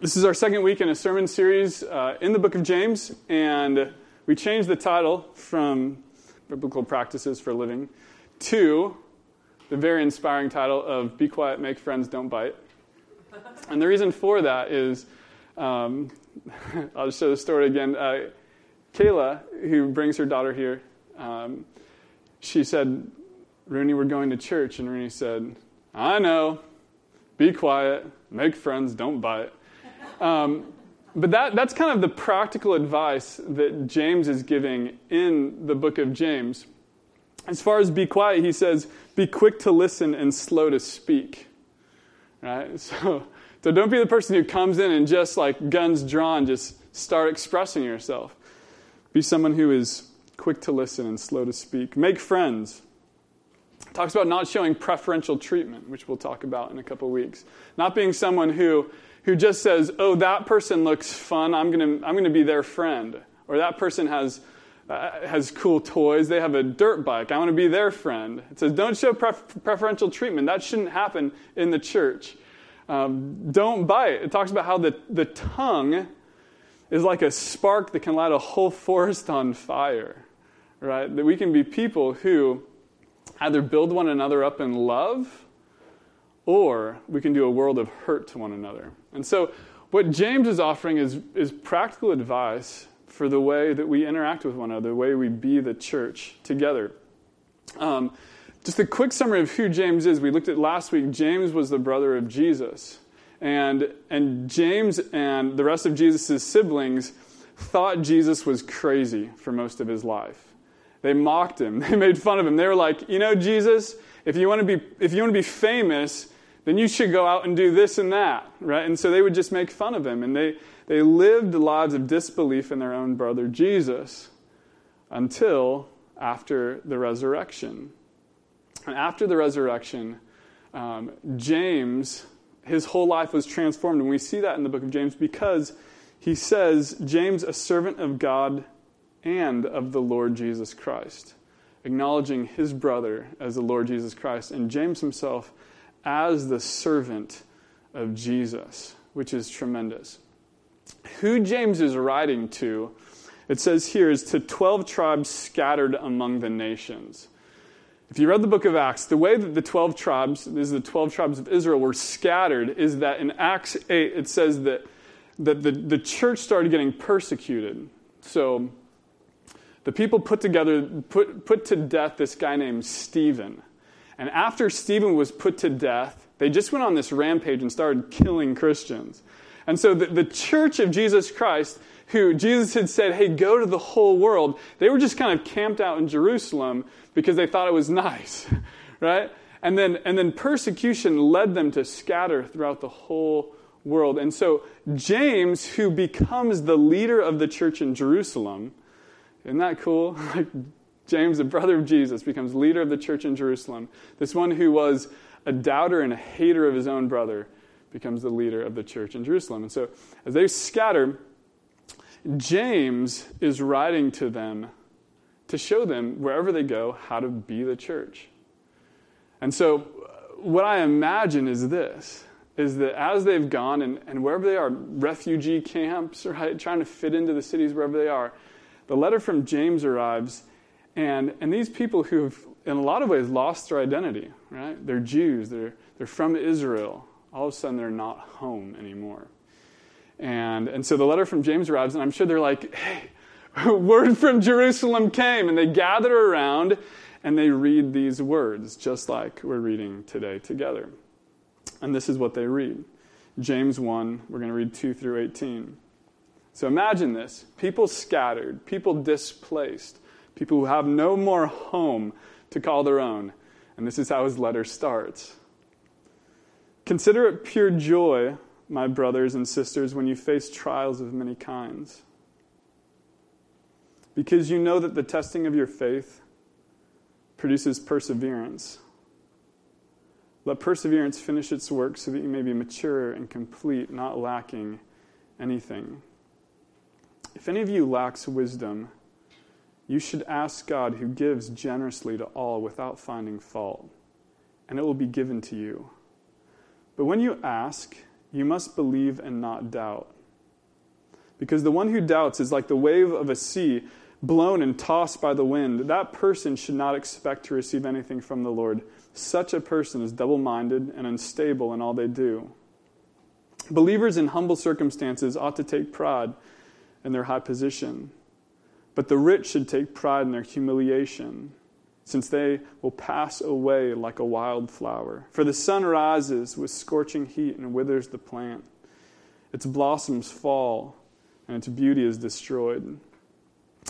This is our second week in a sermon series uh, in the book of James, and we changed the title from Biblical Practices for Living to the very inspiring title of Be Quiet, Make Friends, Don't Bite. And the reason for that is um, I'll just show the story again. Uh, Kayla, who brings her daughter here, um, she said, Rooney, we're going to church. And Rooney said, I know. Be quiet, make friends, don't bite. Um, but that, that's kind of the practical advice that James is giving in the book of James. As far as be quiet, he says, be quick to listen and slow to speak. Right? So, so don't be the person who comes in and just like guns drawn, just start expressing yourself. Be someone who is quick to listen and slow to speak. Make friends. Talks about not showing preferential treatment, which we'll talk about in a couple weeks. Not being someone who who just says, oh, that person looks fun, I'm going to I'm to be their friend. Or that person has, uh, has cool toys, they have a dirt bike, I want to be their friend. It says, don't show pref- preferential treatment. That shouldn't happen in the church. Um, don't bite. It talks about how the, the tongue is like a spark that can light a whole forest on fire, right? That we can be people who either build one another up in love or we can do a world of hurt to one another. And so, what James is offering is, is practical advice for the way that we interact with one another, the way we be the church together. Um, just a quick summary of who James is. We looked at last week. James was the brother of Jesus. And, and James and the rest of Jesus' siblings thought Jesus was crazy for most of his life. They mocked him, they made fun of him. They were like, you know, Jesus, if you want to be, if you want to be famous, then you should go out and do this and that, right? And so they would just make fun of him. And they, they lived lives of disbelief in their own brother Jesus until after the resurrection. And after the resurrection, um, James, his whole life was transformed. And we see that in the book of James because he says, James, a servant of God and of the Lord Jesus Christ, acknowledging his brother as the Lord Jesus Christ. And James himself as the servant of Jesus, which is tremendous. Who James is writing to, it says here, is to 12 tribes scattered among the nations. If you read the book of Acts, the way that the 12 tribes, these are the 12 tribes of Israel, were scattered is that in Acts 8, it says that, that the, the church started getting persecuted. So the people put together, put, put to death this guy named Stephen. And after Stephen was put to death, they just went on this rampage and started killing Christians. And so the, the church of Jesus Christ, who Jesus had said, hey, go to the whole world, they were just kind of camped out in Jerusalem because they thought it was nice, right? And then, and then persecution led them to scatter throughout the whole world. And so James, who becomes the leader of the church in Jerusalem, isn't that cool? Like James, the brother of Jesus, becomes leader of the church in Jerusalem. This one who was a doubter and a hater of his own brother becomes the leader of the church in Jerusalem. And so, as they scatter, James is writing to them to show them, wherever they go, how to be the church. And so, what I imagine is this is that as they've gone and, and wherever they are, refugee camps, right, trying to fit into the cities wherever they are, the letter from James arrives and, and these people who've, in a lot of ways, lost their identity, right? They're Jews, they're, they're from Israel. All of a sudden, they're not home anymore. And, and so the letter from James arrives, and I'm sure they're like, hey, word from Jerusalem came. And they gather around and they read these words, just like we're reading today together. And this is what they read James 1, we're going to read 2 through 18. So imagine this people scattered, people displaced, people who have no more home to call their own. And this is how his letter starts. Consider it pure joy, my brothers and sisters, when you face trials of many kinds. Because you know that the testing of your faith produces perseverance. Let perseverance finish its work so that you may be mature and complete, not lacking anything. If any of you lacks wisdom, you should ask God, who gives generously to all without finding fault, and it will be given to you. But when you ask, you must believe and not doubt. Because the one who doubts is like the wave of a sea blown and tossed by the wind. That person should not expect to receive anything from the Lord. Such a person is double minded and unstable in all they do. Believers in humble circumstances ought to take pride in their high position, but the rich should take pride in their humiliation, since they will pass away like a wild flower. For the sun rises with scorching heat and withers the plant, its blossoms fall, and its beauty is destroyed.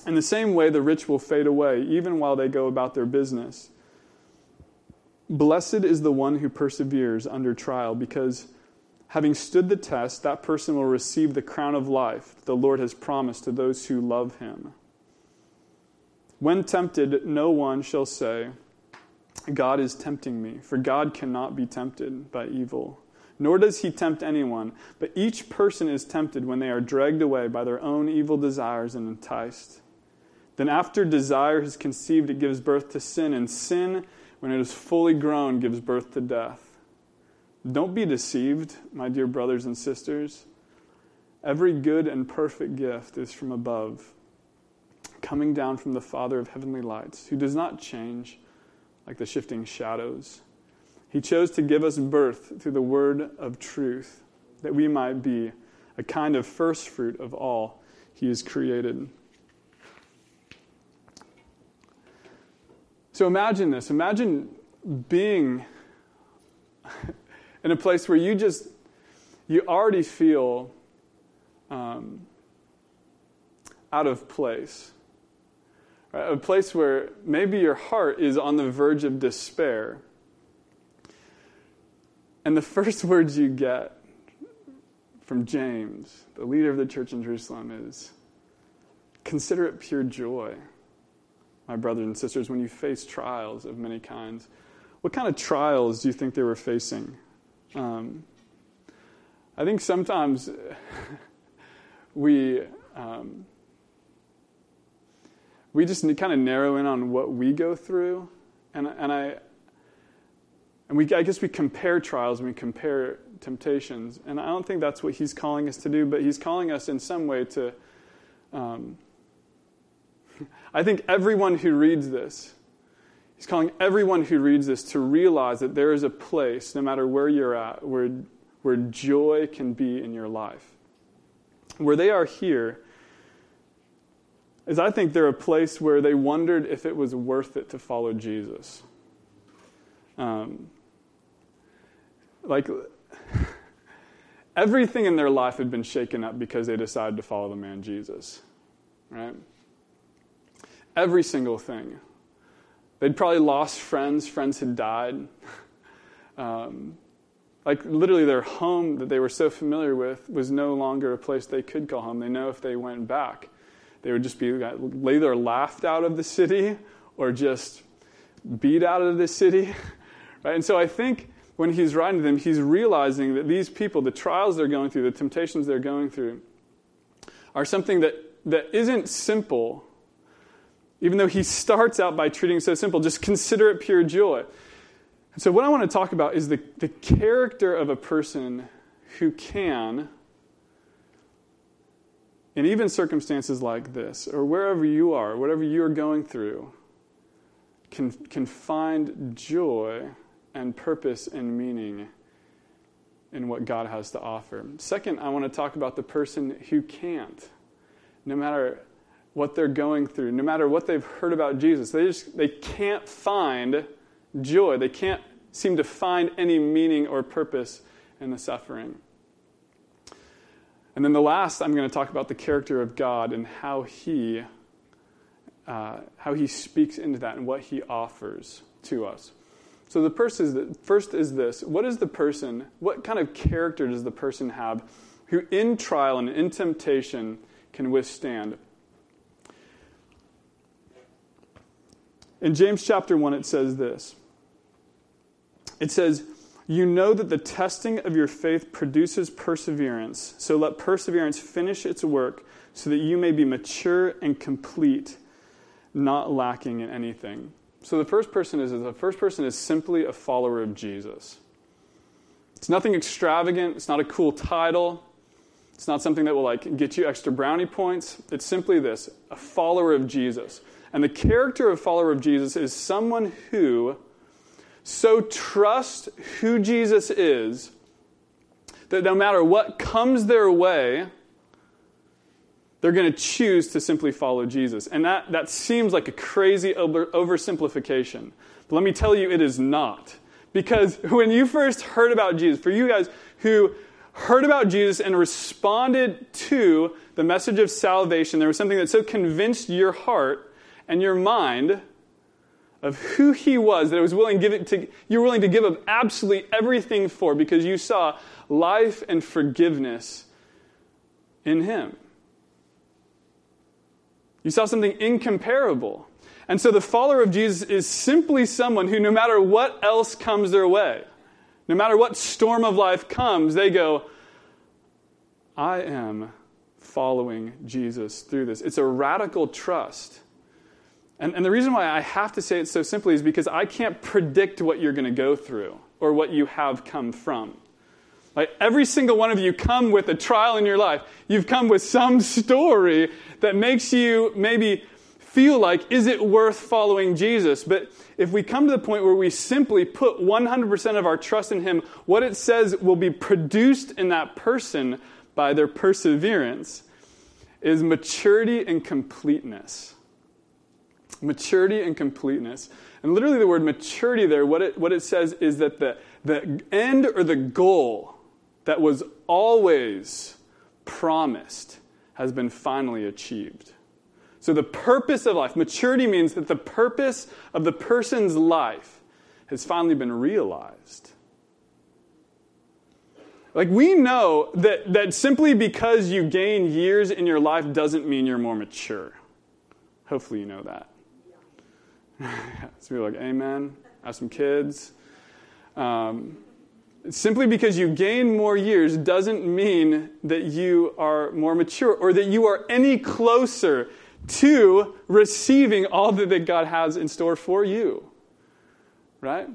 In the same way, the rich will fade away, even while they go about their business. Blessed is the one who perseveres under trial, because having stood the test, that person will receive the crown of life the Lord has promised to those who love him. When tempted, no one shall say, God is tempting me, for God cannot be tempted by evil. Nor does he tempt anyone, but each person is tempted when they are dragged away by their own evil desires and enticed. Then, after desire has conceived, it gives birth to sin, and sin, when it is fully grown, gives birth to death. Don't be deceived, my dear brothers and sisters. Every good and perfect gift is from above, coming down from the Father of heavenly lights, who does not change like the shifting shadows. He chose to give us birth through the word of truth, that we might be a kind of first fruit of all he has created. So imagine this. Imagine being in a place where you just, you already feel um, out of place. Right? A place where maybe your heart is on the verge of despair. And the first words you get from James, the leader of the church in Jerusalem, is consider it pure joy my brothers and sisters, when you face trials of many kinds. What kind of trials do you think they were facing? Um, I think sometimes we um, we just kind of narrow in on what we go through, and and I and we I guess we compare trials and we compare temptations, and I don't think that's what he's calling us to do, but he's calling us in some way to. Um, I think everyone who reads this, he's calling everyone who reads this to realize that there is a place, no matter where you're at, where, where joy can be in your life. Where they are here is I think they're a place where they wondered if it was worth it to follow Jesus. Um, like, everything in their life had been shaken up because they decided to follow the man Jesus, right? Every single thing. They'd probably lost friends, friends had died. um, like literally their home that they were so familiar with was no longer a place they could call home. They know if they went back, they would just be either laughed out of the city or just beat out of the city. Right? And so I think when he's writing to them, he's realizing that these people, the trials they're going through, the temptations they're going through, are something that, that isn't simple even though he starts out by treating it so simple, just consider it pure joy. And so, what I want to talk about is the, the character of a person who can, in even circumstances like this, or wherever you are, whatever you're going through, can, can find joy and purpose and meaning in what God has to offer. Second, I want to talk about the person who can't. No matter what they're going through, no matter what they've heard about Jesus. They just they can't find joy. They can't seem to find any meaning or purpose in the suffering. And then the last, I'm going to talk about the character of God and how he uh, how he speaks into that and what he offers to us. So the first is, that, first is this: What is the person? What kind of character does the person have who, in trial and in temptation, can withstand? In James chapter 1, it says this It says, You know that the testing of your faith produces perseverance, so let perseverance finish its work, so that you may be mature and complete, not lacking in anything. So the first person is the first person is simply a follower of Jesus. It's nothing extravagant, it's not a cool title. It's not something that will like get you extra brownie points. It's simply this, a follower of Jesus. And the character of follower of Jesus is someone who so trust who Jesus is that no matter what comes their way, they're going to choose to simply follow Jesus. And that, that seems like a crazy over, oversimplification. But let me tell you, it is not. Because when you first heard about Jesus, for you guys who heard about Jesus and responded to the message of salvation, there was something that so convinced your heart and your mind of who he was that was willing to give it to, you were willing to give up absolutely everything for because you saw life and forgiveness in him. You saw something incomparable. And so the follower of Jesus is simply someone who, no matter what else comes their way, no matter what storm of life comes, they go, I am following Jesus through this. It's a radical trust. And, and the reason why I have to say it so simply is because I can't predict what you're going to go through or what you have come from. Like every single one of you come with a trial in your life. You've come with some story that makes you maybe feel like, is it worth following Jesus? But if we come to the point where we simply put 100% of our trust in Him, what it says will be produced in that person by their perseverance is maturity and completeness. Maturity and completeness. And literally, the word maturity there, what it, what it says is that the, the end or the goal that was always promised has been finally achieved. So, the purpose of life, maturity means that the purpose of the person's life has finally been realized. Like, we know that, that simply because you gain years in your life doesn't mean you're more mature. Hopefully, you know that. so, we're like, Amen. Have some kids. Um, Simply because you gain more years doesn't mean that you are more mature or that you are any closer to receiving all that God has in store for you. Right?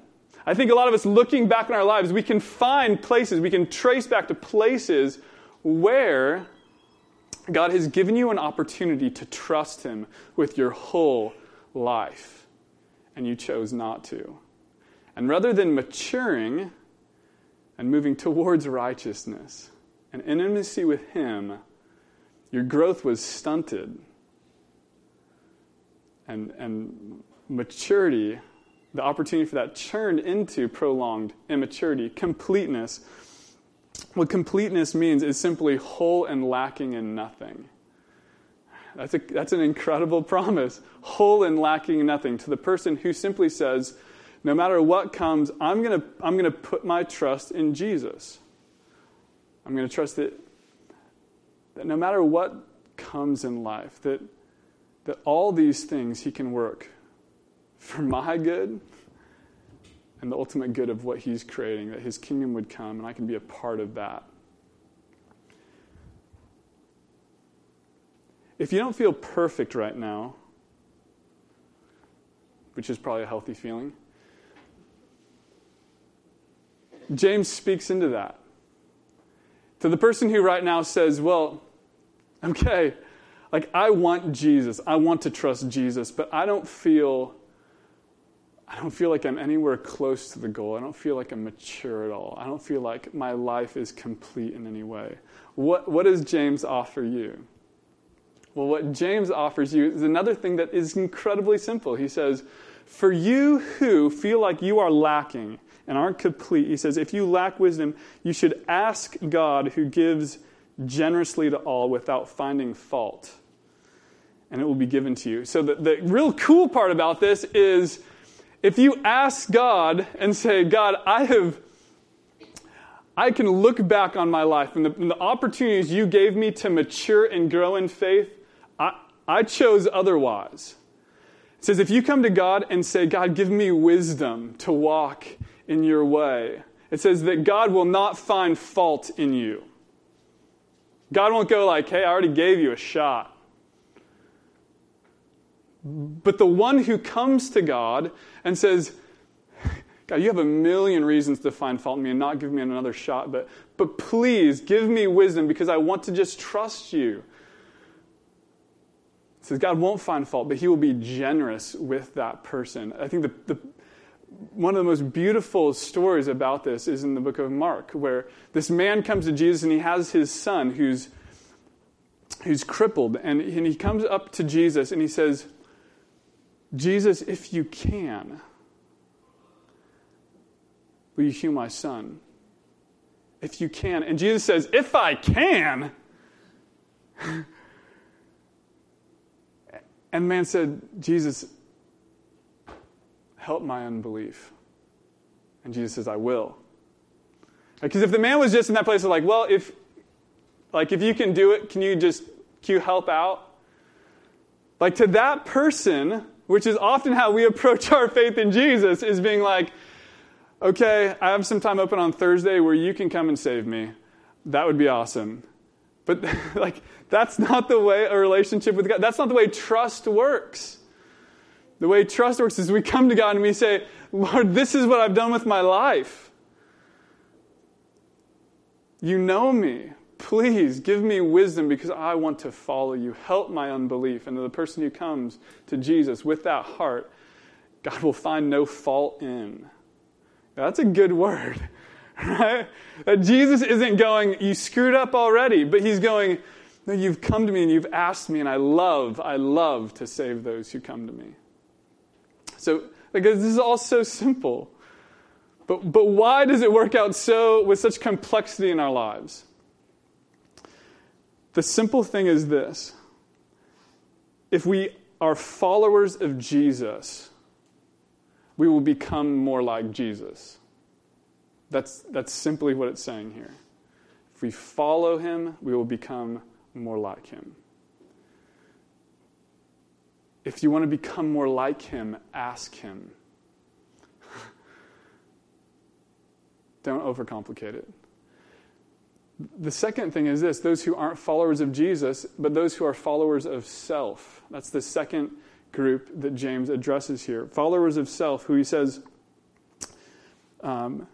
I think a lot of us looking back in our lives, we can find places, we can trace back to places where God has given you an opportunity to trust Him with your whole life, and you chose not to. And rather than maturing, and moving towards righteousness and intimacy with Him, your growth was stunted. And, and maturity, the opportunity for that turned into prolonged immaturity, completeness. What completeness means is simply whole and lacking in nothing. That's, a, that's an incredible promise. Whole and lacking nothing to the person who simply says, no matter what comes, I'm going to I'm going to put my trust in Jesus. I'm going to trust that, that no matter what comes in life, that, that all these things He can work for my good and the ultimate good of what He's creating, that His kingdom would come, and I can be a part of that. If you don't feel perfect right now, which is probably a healthy feeling, James speaks into that. To the person who right now says, Well, okay, like I want Jesus, I want to trust Jesus, but I don't feel. I don't feel like I'm anywhere close to the goal. I don't feel like I'm mature at all. I don't feel like my life is complete in any way. What, what does James offer you? Well, what James offers you is another thing that is incredibly simple. He says, For you who feel like you are lacking, and aren't complete, he says, if you lack wisdom, you should ask God who gives generously to all without finding fault, and it will be given to you. So, the, the real cool part about this is if you ask God and say, God, I have. I can look back on my life and the, and the opportunities you gave me to mature and grow in faith, I, chose otherwise. It says, if you come to God and say, God, give me wisdom to walk in your way. It says that God will not find fault in you. God won't go like, hey, I already gave you a shot. But the one who comes to God and says, God, you have a million reasons to find fault in me and not give me another shot, but, but please give me wisdom because I want to just trust you. Says God won't find fault, but he will be generous with that person. I think the, the, one of the most beautiful stories about this is in the book of Mark, where this man comes to Jesus and he has his son who's, who's crippled. And, and he comes up to Jesus and he says, Jesus, if you can, Will you heal my son? If you can. And Jesus says, If I can. And the man said, Jesus, help my unbelief. And Jesus says, I will. Because if the man was just in that place of like, well, if like if you can do it, can you just can you help out? Like to that person, which is often how we approach our faith in Jesus, is being like, okay, I have some time open on Thursday where you can come and save me. That would be awesome. But like that's not the way a relationship with God. That's not the way trust works. The way trust works is we come to God and we say, "Lord, this is what I've done with my life. You know me. Please give me wisdom because I want to follow you. Help my unbelief." And the person who comes to Jesus with that heart, God will find no fault in. That's a good word, right? Jesus isn't going, you screwed up already, but he's going, no, you've come to me and you've asked me, and I love, I love to save those who come to me. So, because this is all so simple. But, but why does it work out so with such complexity in our lives? The simple thing is this if we are followers of Jesus, we will become more like Jesus. That's, that's simply what it's saying here. If we follow him, we will become more like him. If you want to become more like him, ask him. Don't overcomplicate it. The second thing is this those who aren't followers of Jesus, but those who are followers of self. That's the second group that James addresses here. Followers of self, who he says, um,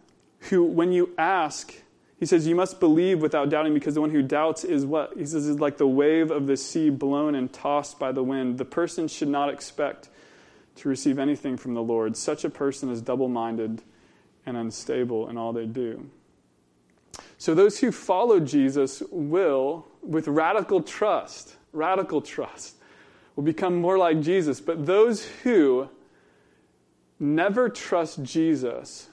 who, when you ask, he says, you must believe without doubting because the one who doubts is what? He says, is like the wave of the sea blown and tossed by the wind. The person should not expect to receive anything from the Lord. Such a person is double minded and unstable in all they do. So, those who follow Jesus will, with radical trust, radical trust, will become more like Jesus. But those who never trust Jesus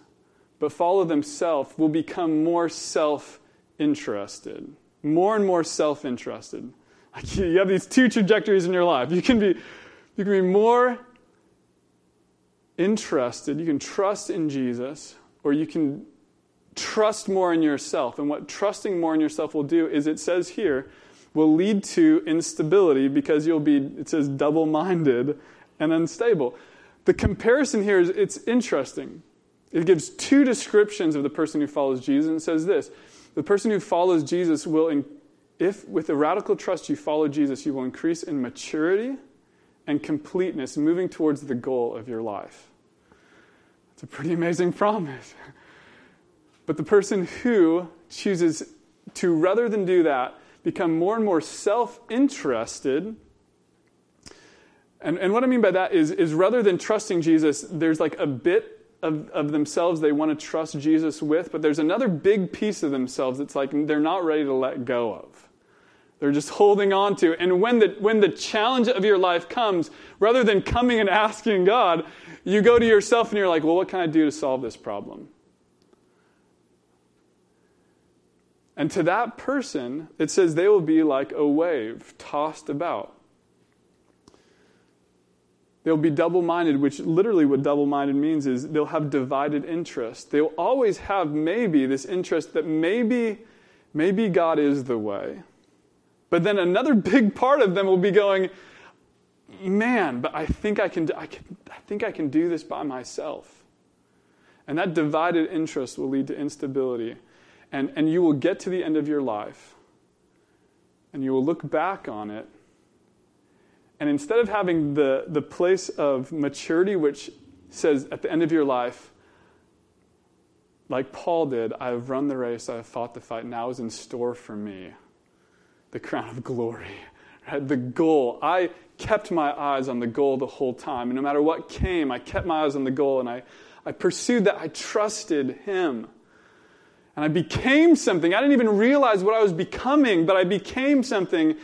but follow themselves will become more self interested. More and more self interested. Like you have these two trajectories in your life. You can be, you can be more interested, you can trust in Jesus, or you can trust more in yourself. And what trusting more in yourself will do is it says here, will lead to instability because you'll be, it says, double minded and unstable. The comparison here is it's interesting. It gives two descriptions of the person who follows Jesus and says this the person who follows Jesus will, if with a radical trust you follow Jesus, you will increase in maturity and completeness, moving towards the goal of your life. It's a pretty amazing promise. But the person who chooses to, rather than do that, become more and more self interested. And, and what I mean by that is, is rather than trusting Jesus, there's like a bit of, of themselves they want to trust Jesus with, but there's another big piece of themselves that's like they're not ready to let go of. They're just holding on to. And when the, when the challenge of your life comes, rather than coming and asking God, you go to yourself and you're like, well, what can I do to solve this problem? And to that person, it says they will be like a wave tossed about. They'll be double minded, which literally what double minded means is they'll have divided interest. They'll always have maybe this interest that maybe, maybe God is the way. But then another big part of them will be going, man, but I think I can, I can, I think I can do this by myself. And that divided interest will lead to instability and, and you will get to the end of your life and you will look back on it. And instead of having the, the place of maturity, which says at the end of your life, like Paul did, I have run the race, I have fought the fight, now is in store for me the crown of glory. Right? The goal. I kept my eyes on the goal the whole time. And no matter what came, I kept my eyes on the goal and I, I pursued that. I trusted Him. And I became something. I didn't even realize what I was becoming, but I became something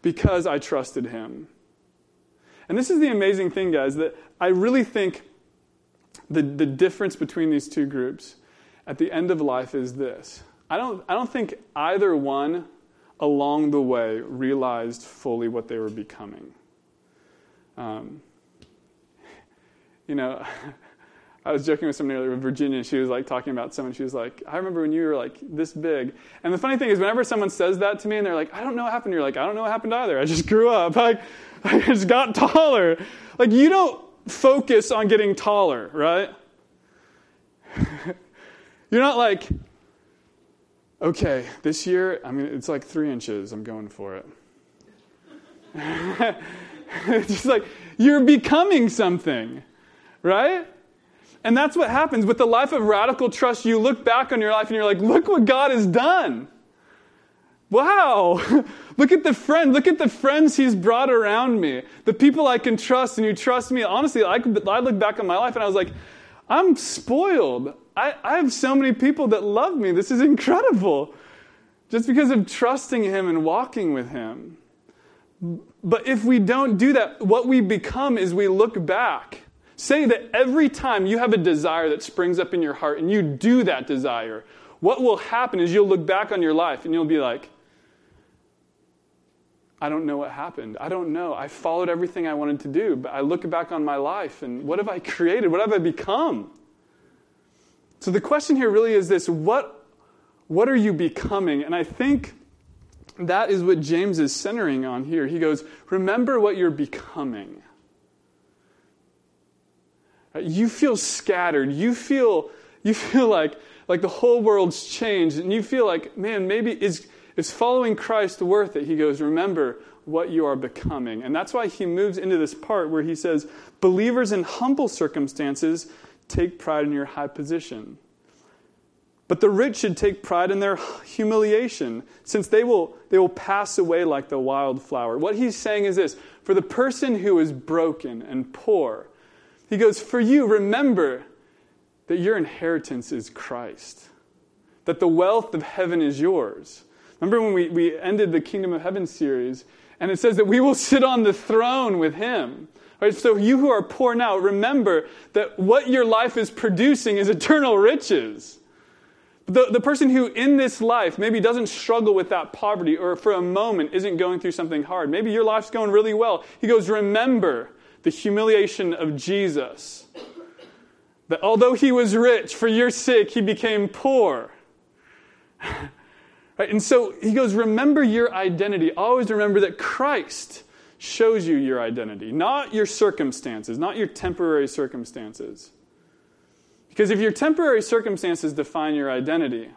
because I trusted Him. And this is the amazing thing, guys, that I really think the, the difference between these two groups at the end of life is this. I don't, I don't think either one along the way realized fully what they were becoming. Um, you know, I was joking with somebody earlier with Virginia. and She was like talking about someone. She was like, I remember when you were like this big. And the funny thing is, whenever someone says that to me and they're like, I don't know what happened, you're like, I don't know what happened either. I just grew up. Like, I just got taller. Like, you don't focus on getting taller, right? You're not like, okay, this year, I mean, it's like three inches. I'm going for it. it's just like, you're becoming something, right? And that's what happens with the life of radical trust. You look back on your life and you're like, look what God has done. Wow. look at the friend. Look at the friends he's brought around me. The people I can trust and you trust me. Honestly, I, could, I look back on my life and I was like, I'm spoiled. I, I have so many people that love me. This is incredible. Just because of trusting him and walking with him. But if we don't do that, what we become is we look back. Say that every time you have a desire that springs up in your heart and you do that desire, what will happen is you'll look back on your life and you'll be like, I don't know what happened. I don't know. I followed everything I wanted to do, but I look back on my life and what have I created? What have I become? So the question here really is this what, what are you becoming? And I think that is what James is centering on here. He goes, Remember what you're becoming. You feel scattered. You feel, you feel like, like the whole world's changed, and you feel like, man, maybe is is following Christ worth it? He goes, Remember what you are becoming. And that's why he moves into this part where he says, Believers in humble circumstances take pride in your high position. But the rich should take pride in their humiliation, since they will, they will pass away like the wildflower. What he's saying is this for the person who is broken and poor, he goes, For you, remember that your inheritance is Christ, that the wealth of heaven is yours. Remember when we, we ended the Kingdom of Heaven series, and it says that we will sit on the throne with him. Right? So, you who are poor now, remember that what your life is producing is eternal riches. The, the person who in this life maybe doesn't struggle with that poverty or for a moment isn't going through something hard. Maybe your life's going really well. He goes, Remember the humiliation of Jesus. That although he was rich, for your sake, he became poor. Right? And so he goes, Remember your identity. Always remember that Christ shows you your identity, not your circumstances, not your temporary circumstances. Because if your temporary circumstances define your identity,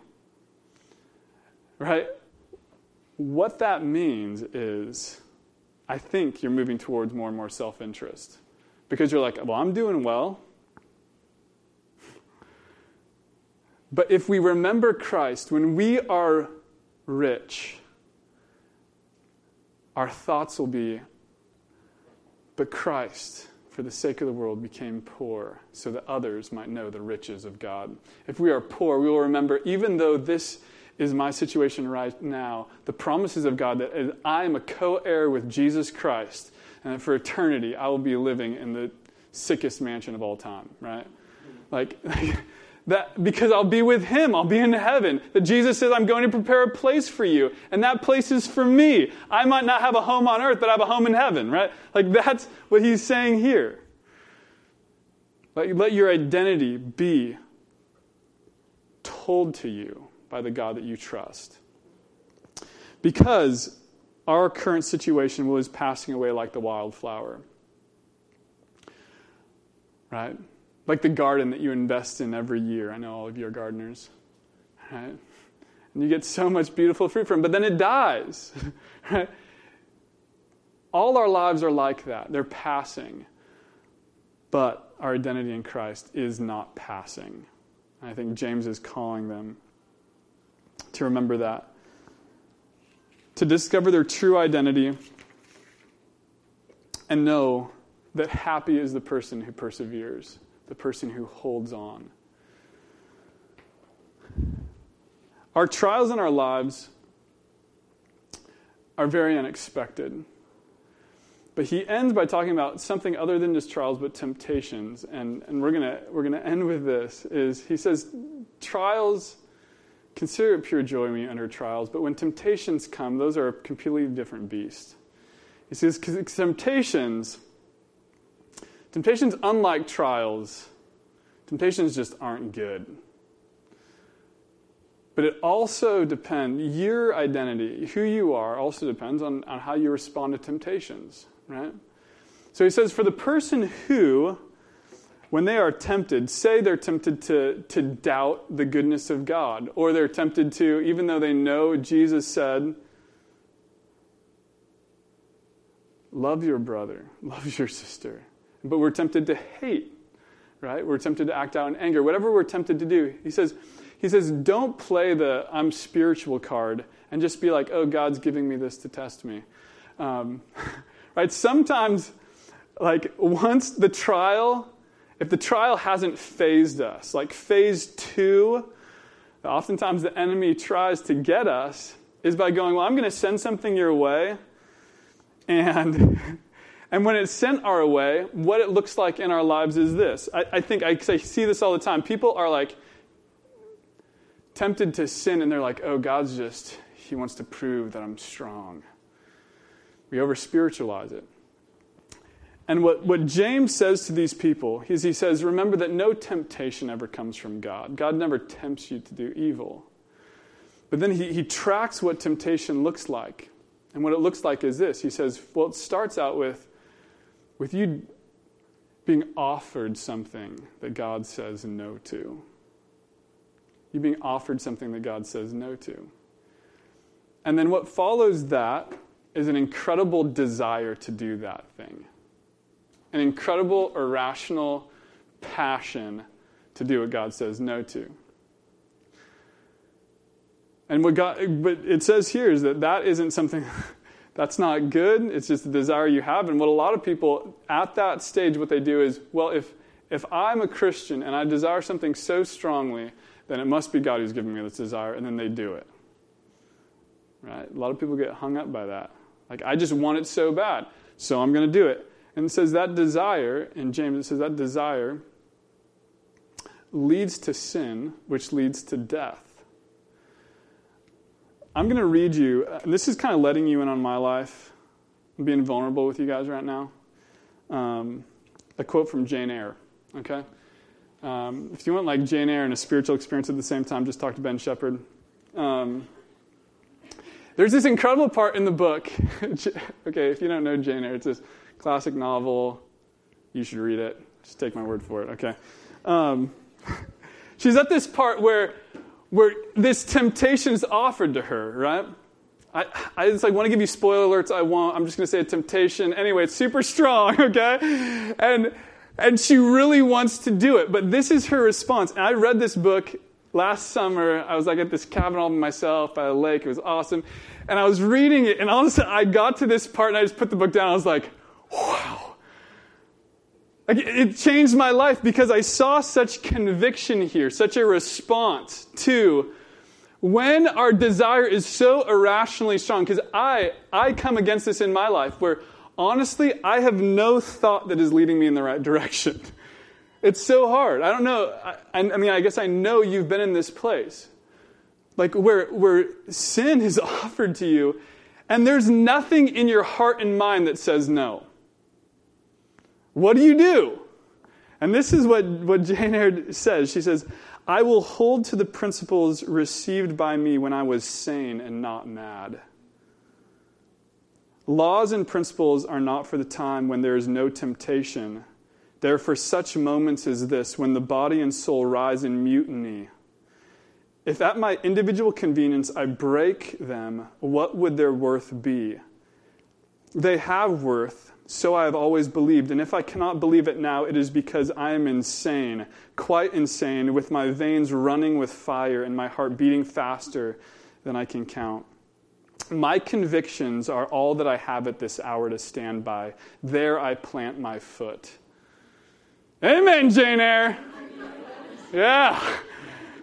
right, what that means is I think you're moving towards more and more self interest. Because you're like, well, I'm doing well. But if we remember Christ, when we are rich, our thoughts will be, but Christ, for the sake of the world, became poor so that others might know the riches of God. If we are poor, we will remember, even though this is my situation right now, the promises of God that I am a co heir with Jesus Christ, and that for eternity I will be living in the sickest mansion of all time, right? Like, that because I'll be with him, I'll be in heaven. That Jesus says, I'm going to prepare a place for you, and that place is for me. I might not have a home on earth, but I have a home in heaven, right? Like that's what he's saying here. Let, let your identity be told to you by the God that you trust. Because our current situation was passing away like the wildflower. Right? Like the garden that you invest in every year. I know all of you are gardeners, right? And you get so much beautiful fruit from it, but then it dies, right? All our lives are like that. They're passing. But our identity in Christ is not passing. I think James is calling them to remember that. To discover their true identity and know that happy is the person who perseveres, the person who holds on. Our trials in our lives are very unexpected. But he ends by talking about something other than just trials, but temptations. And, and we're going we're gonna end with this, is he says, trials, consider it pure joy when you enter trials, but when temptations come, those are a completely different beast. He says, temptations, temptations unlike trials, temptations just aren't good. But it also depends, your identity, who you are, also depends on, on how you respond to temptations right? So he says, for the person who, when they are tempted, say they're tempted to, to doubt the goodness of God, or they're tempted to, even though they know Jesus said, love your brother, love your sister, but we're tempted to hate, right? We're tempted to act out in anger, whatever we're tempted to do. He says, he says, don't play the I'm spiritual card and just be like, oh, God's giving me this to test me. Um, Right? Sometimes, like, once the trial, if the trial hasn't phased us, like phase two, oftentimes the enemy tries to get us is by going, Well, I'm going to send something your way. And, and when it's sent our way, what it looks like in our lives is this. I, I think I, I see this all the time. People are like tempted to sin, and they're like, Oh, God's just, He wants to prove that I'm strong. We over spiritualize it. And what, what James says to these people is he says, Remember that no temptation ever comes from God. God never tempts you to do evil. But then he, he tracks what temptation looks like. And what it looks like is this He says, Well, it starts out with, with you being offered something that God says no to. You being offered something that God says no to. And then what follows that is an incredible desire to do that thing, an incredible irrational passion to do what God says no to. And what God, but it says here is that that isn't something that's not good. It's just a desire you have. And what a lot of people at that stage, what they do is, well, if if I'm a Christian and I desire something so strongly, then it must be God who's giving me this desire, and then they do it. Right? A lot of people get hung up by that. Like, I just want it so bad, so I'm going to do it. And it says that desire, in James, it says that desire leads to sin, which leads to death. I'm going to read you, and this is kind of letting you in on my life. I'm being vulnerable with you guys right now. Um, a quote from Jane Eyre, okay? Um, if you want like Jane Eyre and a spiritual experience at the same time, just talk to Ben Shepherd. Um, there's this incredible part in the book. okay, if you don't know Jane Eyre, it's this classic novel. You should read it. Just take my word for it, okay? Um, she's at this part where, where this temptation is offered to her, right? I, I just like want to give you spoiler alerts. I won't. I'm just going to say a temptation. Anyway, it's super strong, okay? And and she really wants to do it, but this is her response. And I read this book last summer, I was like at this cabin all by myself by the lake. It was awesome. And I was reading it, and all of a sudden I got to this part and I just put the book down. I was like. Like it changed my life because I saw such conviction here, such a response to when our desire is so irrationally strong. Because I, I come against this in my life where honestly, I have no thought that is leading me in the right direction. It's so hard. I don't know. I, I, mean, I guess I know you've been in this place. Like where, where sin is offered to you, and there's nothing in your heart and mind that says no. What do you do? And this is what, what Jane Eyre says. She says, I will hold to the principles received by me when I was sane and not mad. Laws and principles are not for the time when there is no temptation they're for such moments as this, when the body and soul rise in mutiny. If at my individual convenience I break them, what would their worth be? They have worth, So I have always believed, and if I cannot believe it now, it is because I am insane, quite insane, with my veins running with fire and my heart beating faster than I can count. My convictions are all that I have at this hour to stand by. There I plant my foot. Amen, Jane Eyre. Yeah.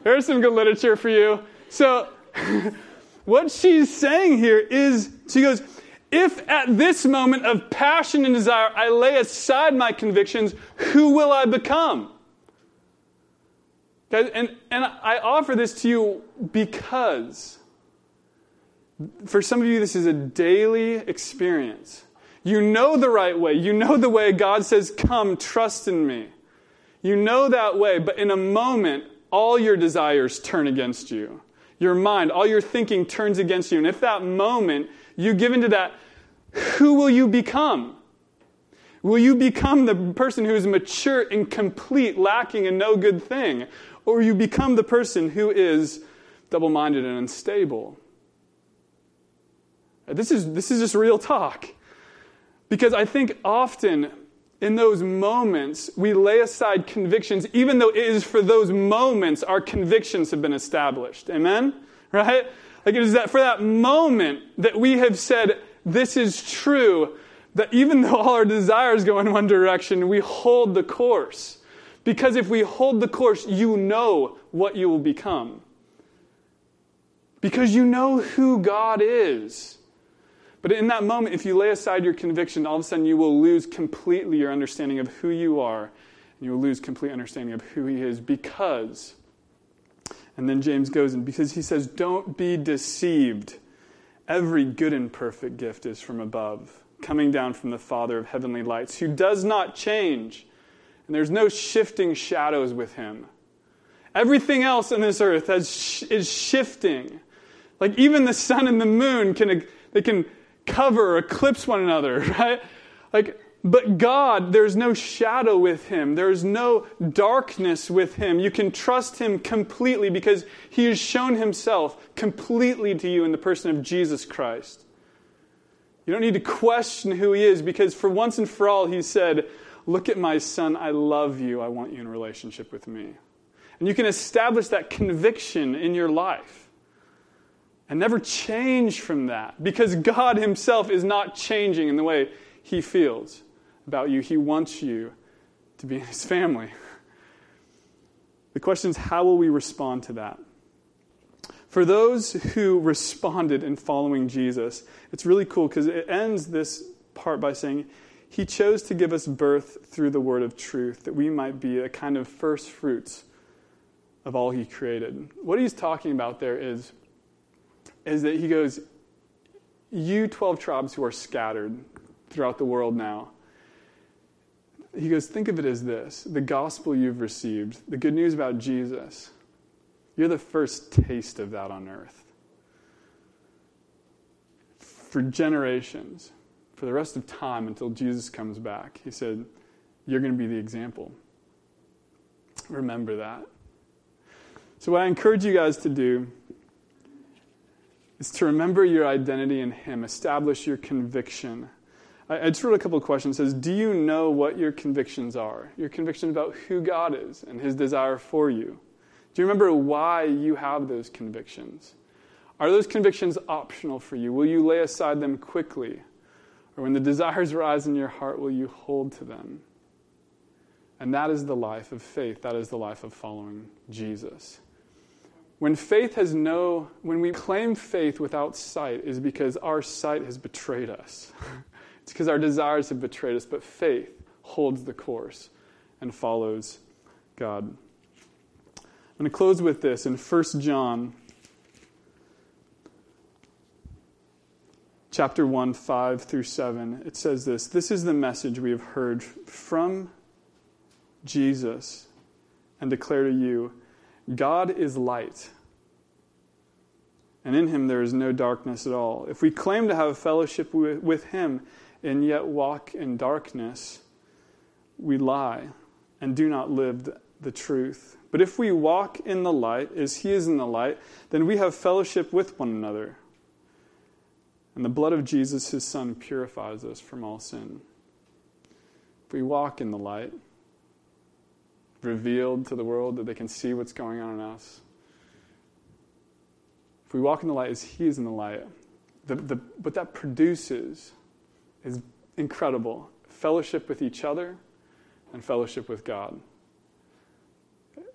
There's some good literature for you. So, what she's saying here is she goes, if at this moment of passion and desire I lay aside my convictions, who will I become? And, and I offer this to you because for some of you, this is a daily experience. You know the right way. You know the way God says, Come, trust in me. You know that way, but in a moment, all your desires turn against you. Your mind, all your thinking turns against you. And if that moment you give into that, who will you become? Will you become the person who is mature and complete, lacking in no good thing? Or you become the person who is double minded and unstable? This is, this is just real talk. Because I think often in those moments, we lay aside convictions, even though it is for those moments our convictions have been established. Amen? Right? Like it is that for that moment that we have said, this is true, that even though all our desires go in one direction, we hold the course. Because if we hold the course, you know what you will become. Because you know who God is. But in that moment, if you lay aside your conviction, all of a sudden you will lose completely your understanding of who you are, and you will lose complete understanding of who He is because. And then James goes in because he says, Don't be deceived. Every good and perfect gift is from above, coming down from the Father of heavenly lights, who does not change, and there's no shifting shadows with him. Everything else in this earth has, is shifting. Like even the sun and the moon can, they can cover, or eclipse one another, right? Like, but God, there's no shadow with him. There's no darkness with him. You can trust him completely because he has shown himself completely to you in the person of Jesus Christ. You don't need to question who he is because for once and for all, he said, Look at my son. I love you. I want you in relationship with me. And you can establish that conviction in your life and never change from that because God Himself is not changing in the way He feels about you. He wants you to be in His family. The question is, how will we respond to that? For those who responded in following Jesus, it's really cool because it ends this part by saying, He chose to give us birth through the word of truth, that we might be a kind of first fruits of all He created. What He's talking about there is is that he goes, You 12 tribes who are scattered throughout the world now, he goes, Think of it as this the gospel you've received, the good news about Jesus. You're the first taste of that on earth. For generations, for the rest of time until Jesus comes back, he said, You're going to be the example. Remember that. So, what I encourage you guys to do is to remember your identity in Him, establish your conviction. I, just wrote a couple of questions. It says, Do you know what your convictions are? Your convictions about who God is and His desire for you. Do you remember why you have those convictions? Are those convictions optional for you? Will you lay aside them quickly? Or when the desires rise in your heart, will you hold to them? And that is the life of faith. That is the life of following Jesus. When faith has no, when we claim faith without sight, is because our sight has betrayed us. it's because our desires have betrayed us, but faith holds the course and follows God. I'm going to close with this in 1 John chapter 1, 5 through 7. It says this This is the message we have heard from Jesus and declare to you God is light, and in him there is no darkness at all. If we claim to have fellowship with, with him and yet walk in darkness, we lie and do not live the, truth. But if we walk in the light as he is in the light, then we have fellowship with one another. And the blood of Jesus, his son, purifies us from all sin. if we walk in the light, revealed to the world that they can see what's going on in us, if we walk in the light as He is in the light, the, the, what that produces is incredible fellowship with each other and fellowship with God.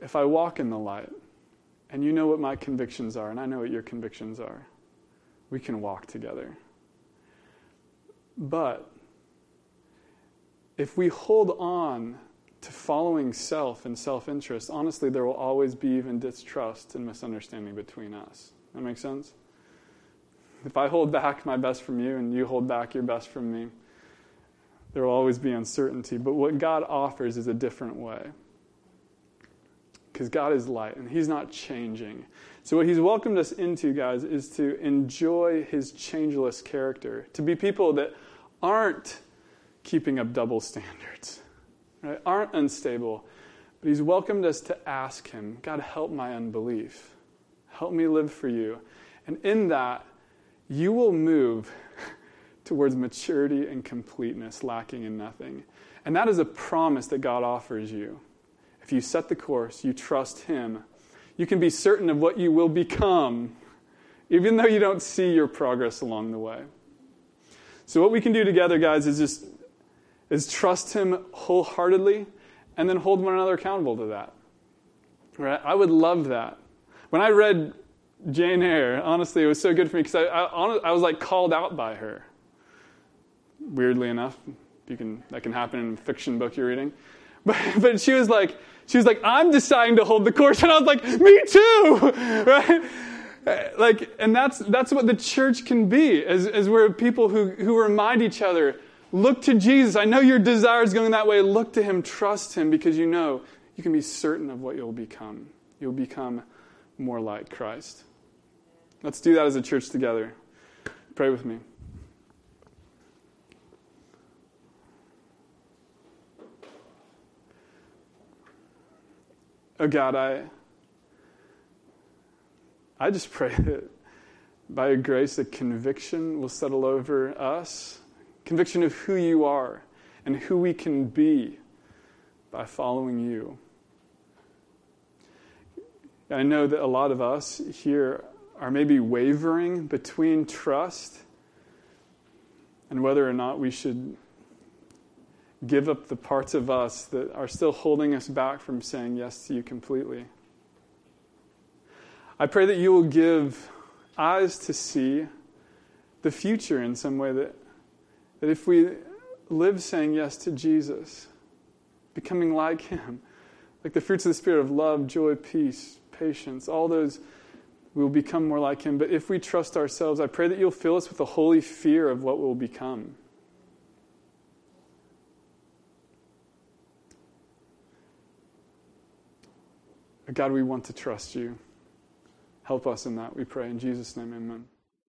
If I walk in the light, and you know what my convictions are, and I know what your convictions are, we can walk together. But if we hold on to following self and self interest, honestly, there will always be even distrust and misunderstanding between us. That makes sense? If I hold back my best from you and you hold back your best from me, there will always be uncertainty. But what God offers is a different way. Because God is light and He's not changing. So, what He's welcomed us into, guys, is to enjoy His changeless character, to be people that aren't keeping up double standards, right? aren't unstable. But He's welcomed us to ask Him, God, help my unbelief. Help me live for you. And in that, you will move towards maturity and completeness, lacking in nothing. And that is a promise that God offers you. If you set the course, you trust Him, you can be certain of what you will become, even though you don't see your progress along the way. So, what we can do together, guys, is just is trust Him wholeheartedly and then hold one another accountable to that. Right? I would love that. When I read Jane Eyre, honestly, it was so good for me because I, I, I, was like called out by her. Weirdly enough, you can that can happen in a fiction book you're reading, but but she was like she was like I'm deciding to hold the course, and I was like me too, right? Uh, like, and that's that's what the church can be, as as we're people who who remind each other, look to Jesus. I know your desire is going that way. Look to Him, trust Him, because you know you can be certain of what you'll become. You'll become more like Christ. Let's do that as a church together. Pray with me. Oh God, I, I just pray that by your grace, a conviction will settle over us conviction of who you are and who we can be by following you. I know that a lot of us here are maybe wavering between trust and whether or not we should give up the parts of us that are still holding us back from saying yes to you completely. I pray that you will give eyes to see the future in some way that, that if we live saying yes to Jesus, becoming like Him, like the fruits of the Spirit of love, joy, peace, patience, all those we will become more like Him. But if we trust ourselves, I pray that you'll fill us with a holy fear of what we'll become. God, we want to trust you. Help us in that, we pray. In Jesus' name, amen.